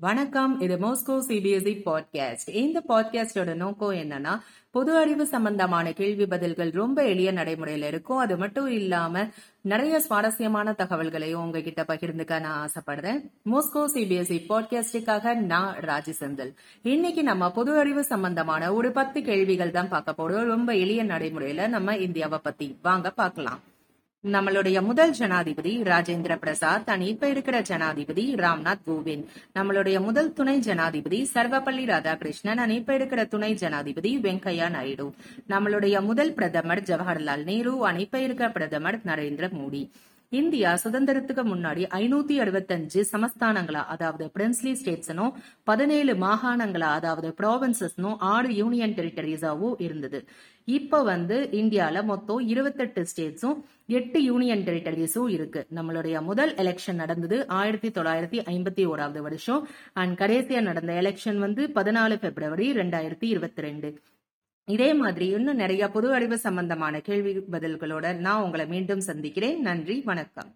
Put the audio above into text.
வணக்கம். இது மோஸ்கோ CBSE podcast இந்த பாட்காஸ்டோட நோக்கம் என்னன்னா பொது அறிவு சம்பந்தமான கேள்வி பதில்கள் ரொம்ப எளிய நடைமுறையில இருக்கும். அது மட்டும் இல்லாம நிறைய சுவாரஸ்யமான தகவல்களையும் உங்ககிட்ட பகிர்ந்துக்க நான் ஆசைப்படுறேன். மோஸ்கோ சிபிஎஸ்இ பாட்காஸ்டுக்காக நான் ராஜி செந்தில். இன்னைக்கு நம்ம பொது அறிவு சம்பந்தமான ஒரு பத்து கேள்விகள் தான் பார்க்க போறோம். ரொம்ப எளிய நடைமுறையில நம்ம இந்தியாவை பத்தி. வாங்க பார்க்கலாம். நம்மளுடைய முதல் ஜனாதிபதி ராஜேந்திர பிரசாத் அண்ட் இப்ப இருக்கிற ஜனாதிபதி ராம்நாத் கோவிந்த். நம்மளுடைய முதல் துணை ஜனாதிபதி சர்வப்பள்ளி ராதாகிருஷ்ணன் அண்ட் இப்ப இருக்கிற துணை ஜனாதிபதி வெங்கையா நாயுடு. நம்மளுடைய முதல் பிரதமர் ஜவஹர்லால் நேரு அண்ட் இப்ப இருக்கிற பிரதமர் நரேந்திர மோடி. இந்தியா சுதந்திரத்துக்கு முன்னாடி ஐநூத்தி அறுபத்தஞ்சு சமஸ்தானங்களா அதாவது பிரின்ஸ்லி ஸ்டேட்ஸனும் பதினேழு மாகாணங்களா அதாவது ப்ராவின்சஸ்னும் ஆறு யூனியன் டெரிட்டரிஸாவும் இருந்தது. இப்ப வந்து இந்தியால மொத்தம் இருபத்தெட்டு ஸ்டேட்ஸும் எட்டு யூனியன் டெரிட்டரிஸும் இருக்கு. நம்மளுடைய முதல் எலெக்ஷன் நடந்தது ஆயிரத்தி தொள்ளாயிரத்தி ஐம்பத்தி ஓராவது வருஷம். அண்ட் கடைசியா நடந்த எலெக்ஷன் வந்து பதினாலு பிப்ரவரி ரெண்டாயிரத்தி இருபத்தி ரெண்டு. இதே மாதிரி இன்னும் நிறைய பொது அறிவு சம்பந்தமான கேள்வி பதில்களோட நான் உங்களை மீண்டும் சந்திக்கிறேன். நன்றி வணக்கம்.